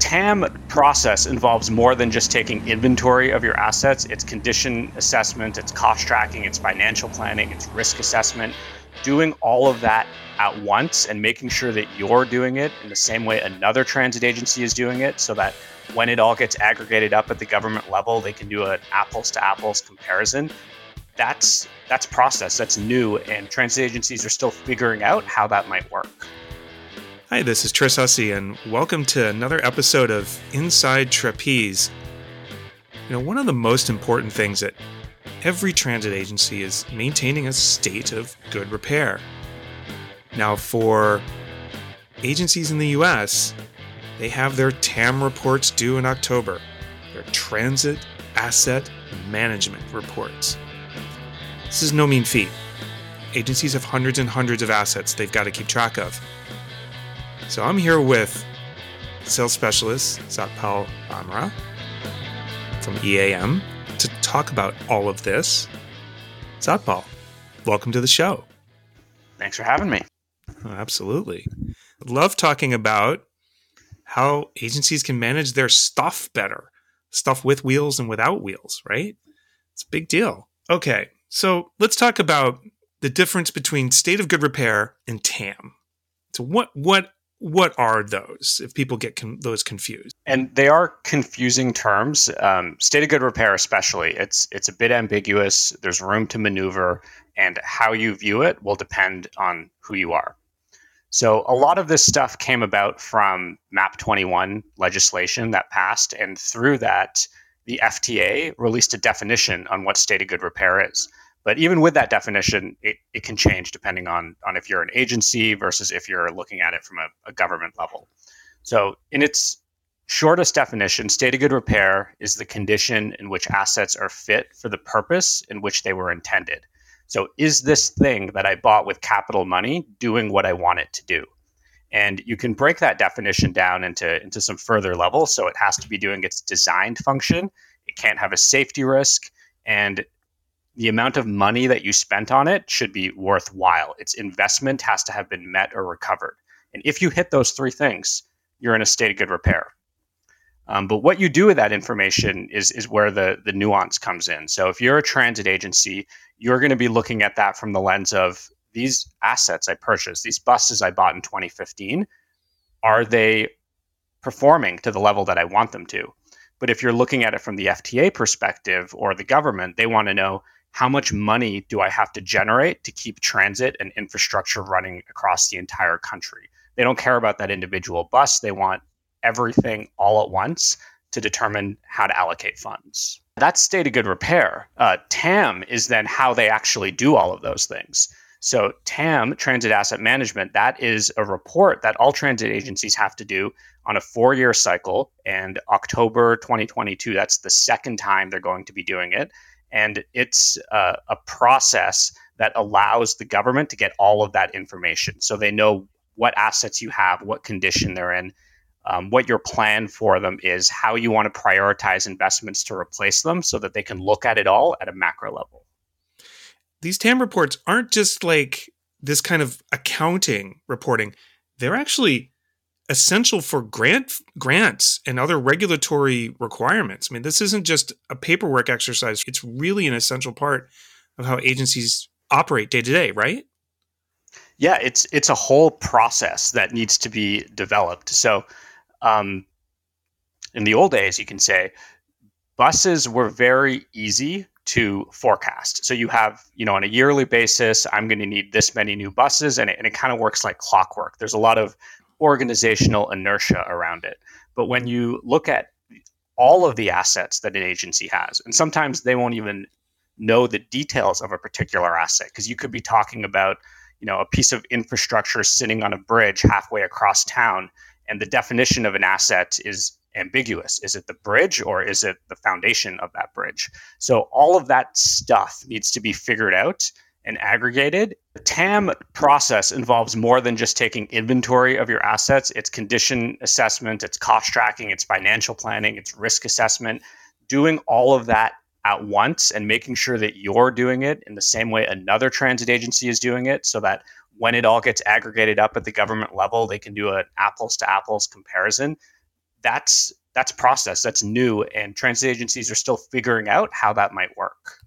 TAM process involves more than just taking inventory of your assets. It's condition assessment, it's cost tracking, it's financial planning, it's risk assessment. Doing all of that at once and making sure that you're doing it in the same way another transit agency is doing it so that when it all gets aggregated up at the government level, they can do an apples to apples comparison. That's that's process, that's new, and transit agencies are still figuring out how that might work. Hi, this is Tris Hussey, and welcome to another episode of Inside Trapeze. You know, one of the most important things that every transit agency is maintaining a state of good repair. Now, for agencies in the US, they have their TAM reports due in October, their Transit Asset Management Reports. This is no mean feat. Agencies have hundreds and hundreds of assets they've got to keep track of. So I'm here with sales specialist Satpal Bamrah from EAM to talk about all of this. Satpal, welcome to the show. Thanks for having me. Oh, absolutely. Love talking about how agencies can manage their stuff better, stuff with wheels and without wheels, right? It's a big deal. Okay, so let's talk about the difference between state of good repair and TAM. So what what what are those if people get con- those confused? And they are confusing terms um, state of good repair especially. It's it's a bit ambiguous. There's room to maneuver and how you view it will depend on who you are. So a lot of this stuff came about from MAP-21 legislation that passed and through that the FTA released a definition on what state of good repair is but even with that definition, it, it can change depending on, on if you're an agency versus if you're looking at it from a, a government level. So, in its shortest definition, state of good repair is the condition in which assets are fit for the purpose in which they were intended. So, is this thing that I bought with capital money doing what I want it to do? And you can break that definition down into, into some further levels. So, it has to be doing its designed function, it can't have a safety risk, and the amount of money that you spent on it should be worthwhile. Its investment has to have been met or recovered. And if you hit those three things, you're in a state of good repair. Um, but what you do with that information is, is where the, the nuance comes in. So if you're a transit agency, you're going to be looking at that from the lens of these assets I purchased, these buses I bought in 2015, are they performing to the level that I want them to? But if you're looking at it from the FTA perspective or the government, they want to know how much money do I have to generate to keep transit and infrastructure running across the entire country? They don't care about that individual bus. They want everything all at once to determine how to allocate funds. That's state of good repair. Uh, TAM is then how they actually do all of those things. So, TAM, Transit Asset Management, that is a report that all transit agencies have to do on a four year cycle. And October 2022, that's the second time they're going to be doing it. And it's uh, a process that allows the government to get all of that information. So they know what assets you have, what condition they're in, um, what your plan for them is, how you want to prioritize investments to replace them so that they can look at it all at a macro level. These TAM reports aren't just like this kind of accounting reporting, they're actually essential for grant grants and other regulatory requirements. I mean, this isn't just a paperwork exercise. It's really an essential part of how agencies operate day to day, right? Yeah, it's it's a whole process that needs to be developed. So, um, in the old days, you can say buses were very easy to forecast. So you have, you know, on a yearly basis, I'm going to need this many new buses, and it, and it kind of works like clockwork. There's a lot of organizational inertia around it. But when you look at all of the assets that an agency has, and sometimes they won't even know the details of a particular asset because you could be talking about, you know, a piece of infrastructure sitting on a bridge halfway across town, and the definition of an asset is ambiguous. Is it the bridge or is it the foundation of that bridge? So all of that stuff needs to be figured out and aggregated. The TAM process involves more than just taking inventory of your assets. It's condition assessment, it's cost tracking, it's financial planning, it's risk assessment. Doing all of that at once and making sure that you're doing it in the same way another transit agency is doing it so that when it all gets aggregated up at the government level, they can do an apples to apples comparison. that's that's process that's new and transit agencies are still figuring out how that might work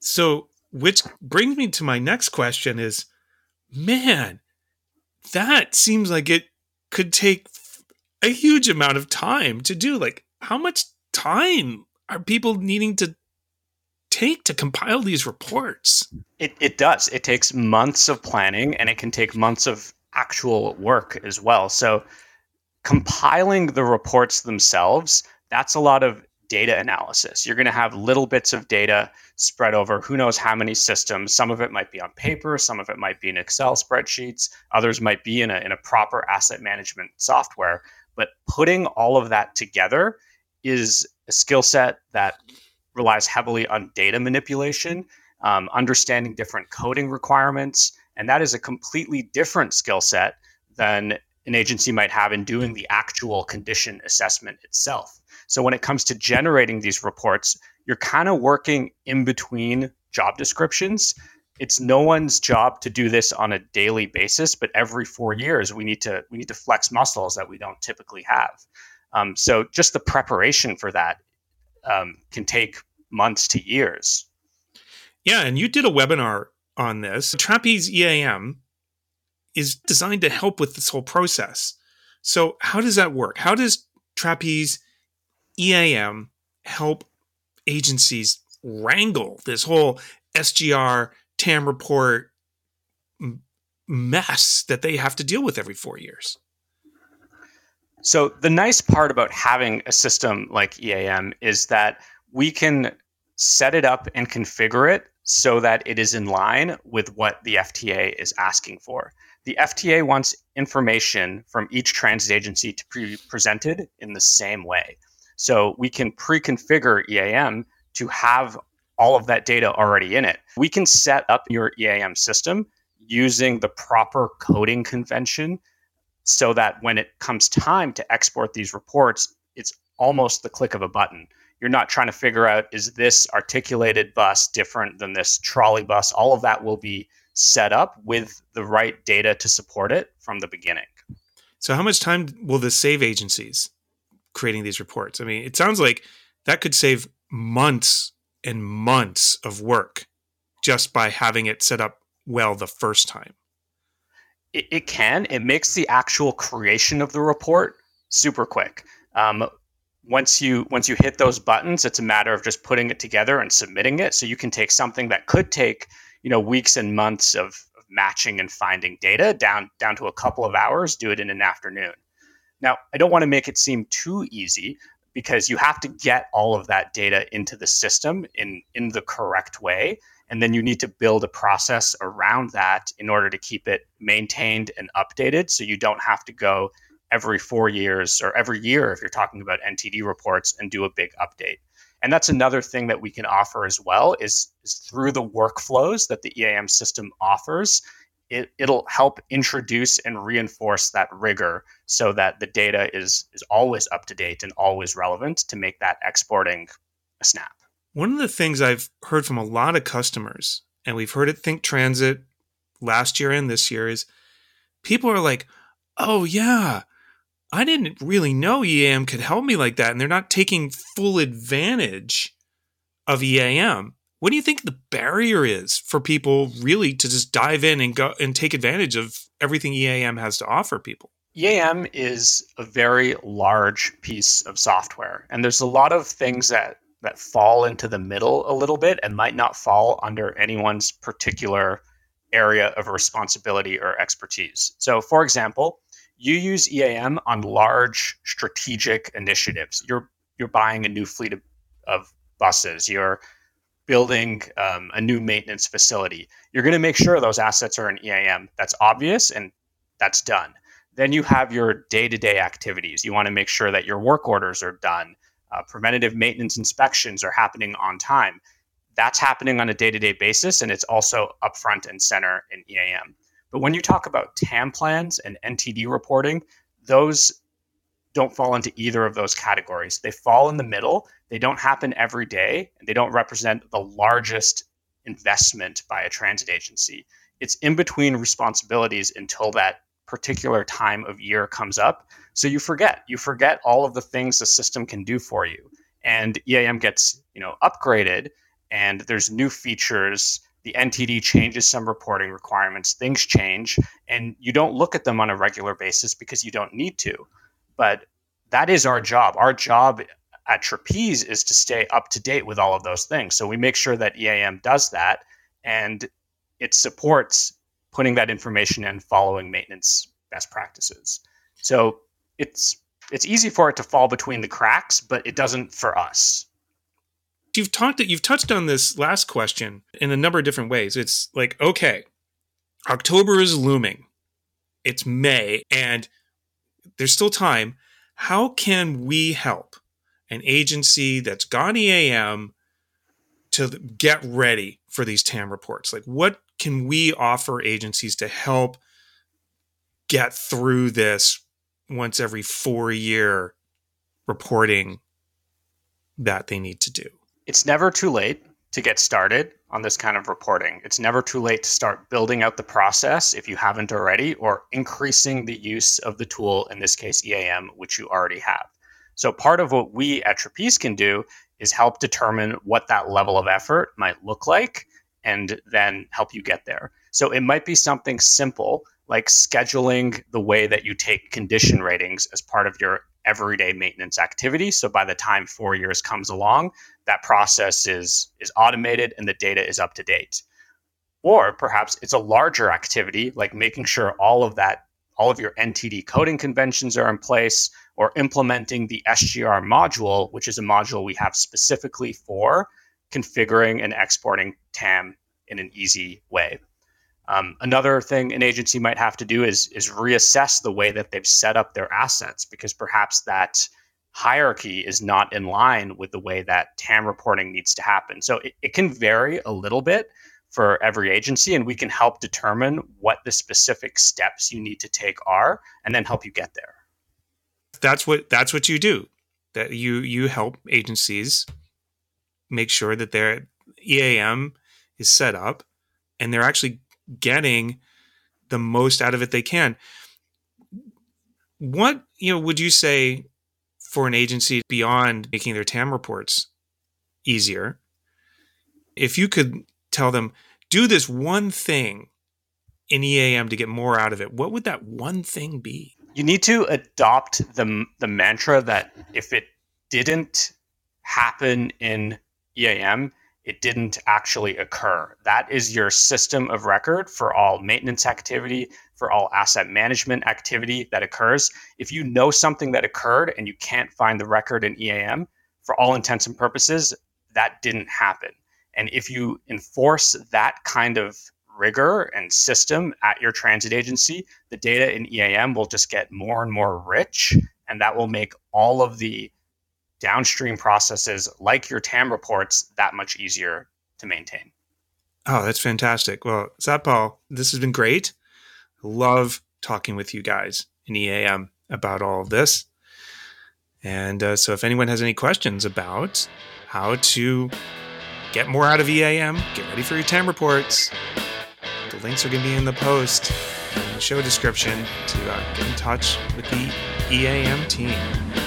so which brings me to my next question is man that seems like it could take a huge amount of time to do. Like how much time are people needing to take to compile these reports? It, it does. It takes months of planning and it can take months of actual work as well. So compiling the reports themselves, that's a lot of data analysis. You're going to have little bits of data spread over who knows how many systems. Some of it might be on paper, some of it might be in Excel spreadsheets, others might be in a, in a proper asset management software. But putting all of that together is a skill set that relies heavily on data manipulation, um, understanding different coding requirements. And that is a completely different skill set than an agency might have in doing the actual condition assessment itself. So when it comes to generating these reports, you're kind of working in between job descriptions. It's no one's job to do this on a daily basis, but every four years we need to we need to flex muscles that we don't typically have. Um, so just the preparation for that um, can take months to years. Yeah, and you did a webinar on this. Trapeze EAM is designed to help with this whole process. So, how does that work? How does Trapeze EAM help agencies wrangle this whole SGR TAM report mess that they have to deal with every four years? So, the nice part about having a system like EAM is that we can set it up and configure it so that it is in line with what the FTA is asking for. The FTA wants information from each transit agency to be presented in the same way. So we can pre configure EAM to have all of that data already in it. We can set up your EAM system using the proper coding convention so that when it comes time to export these reports, it's almost the click of a button. You're not trying to figure out is this articulated bus different than this trolley bus? All of that will be set up with the right data to support it from the beginning. So, how much time will this save agencies creating these reports? I mean, it sounds like that could save months and months of work just by having it set up well the first time. It, it can. It makes the actual creation of the report super quick. Um, once you once you hit those buttons, it's a matter of just putting it together and submitting it. So you can take something that could take you know weeks and months of, of matching and finding data down down to a couple of hours do it in an afternoon now i don't want to make it seem too easy because you have to get all of that data into the system in in the correct way and then you need to build a process around that in order to keep it maintained and updated so you don't have to go every 4 years or every year if you're talking about NTD reports and do a big update. And that's another thing that we can offer as well is, is through the workflows that the EAM system offers, it, it'll help introduce and reinforce that rigor so that the data is is always up to date and always relevant to make that exporting a snap. One of the things I've heard from a lot of customers, and we've heard it Think Transit last year and this year, is people are like, oh yeah, I didn't really know EAM could help me like that, and they're not taking full advantage of EAM. What do you think the barrier is for people really to just dive in and go and take advantage of everything EAM has to offer people? EAM is a very large piece of software, and there's a lot of things that that fall into the middle a little bit and might not fall under anyone's particular area of responsibility or expertise. So, for example, you use EAM on large strategic initiatives. You're you're buying a new fleet of, of buses. You're building um, a new maintenance facility. You're going to make sure those assets are in EAM. That's obvious and that's done. Then you have your day-to-day activities. You want to make sure that your work orders are done. Uh, preventative maintenance inspections are happening on time. That's happening on a day-to-day basis, and it's also upfront and center in EAM. But when you talk about TAM plans and NTD reporting, those don't fall into either of those categories. They fall in the middle. They don't happen every day, and they don't represent the largest investment by a transit agency. It's in between responsibilities until that particular time of year comes up. So you forget. You forget all of the things the system can do for you. And EAM gets, you know, upgraded and there's new features. The NTD changes some reporting requirements, things change, and you don't look at them on a regular basis because you don't need to. But that is our job. Our job at Trapeze is to stay up to date with all of those things. So we make sure that EAM does that and it supports putting that information in following maintenance best practices. So it's it's easy for it to fall between the cracks, but it doesn't for us. You've talked you've touched on this last question in a number of different ways. It's like, okay, October is looming. It's May and there's still time. How can we help an agency that's gone EAM to get ready for these TAM reports? Like, what can we offer agencies to help get through this once every four year reporting that they need to do? It's never too late to get started on this kind of reporting. It's never too late to start building out the process if you haven't already, or increasing the use of the tool, in this case, EAM, which you already have. So, part of what we at Trapeze can do is help determine what that level of effort might look like and then help you get there. So, it might be something simple like scheduling the way that you take condition ratings as part of your everyday maintenance activity. So by the time four years comes along, that process is is automated and the data is up to date. Or perhaps it's a larger activity, like making sure all of that, all of your NTD coding conventions are in place, or implementing the SGR module, which is a module we have specifically for configuring and exporting TAM in an easy way. Um, another thing an agency might have to do is is reassess the way that they've set up their assets because perhaps that hierarchy is not in line with the way that TAM reporting needs to happen. So it, it can vary a little bit for every agency, and we can help determine what the specific steps you need to take are, and then help you get there. That's what that's what you do. That you you help agencies make sure that their EAM is set up and they're actually getting the most out of it they can. What you know would you say for an agency beyond making their TAM reports easier? If you could tell them, do this one thing in EAM to get more out of it, what would that one thing be? You need to adopt the the mantra that if it didn't happen in EAM, it didn't actually occur. That is your system of record for all maintenance activity, for all asset management activity that occurs. If you know something that occurred and you can't find the record in EAM, for all intents and purposes, that didn't happen. And if you enforce that kind of rigor and system at your transit agency, the data in EAM will just get more and more rich. And that will make all of the downstream processes like your TAM reports that much easier to maintain. Oh, that's fantastic. Well, Satpal, this has been great. Love talking with you guys in EAM about all of this. And uh, so, if anyone has any questions about how to get more out of EAM, get ready for your TAM reports. The links are going to be in the post in the show description to uh, get in touch with the EAM team.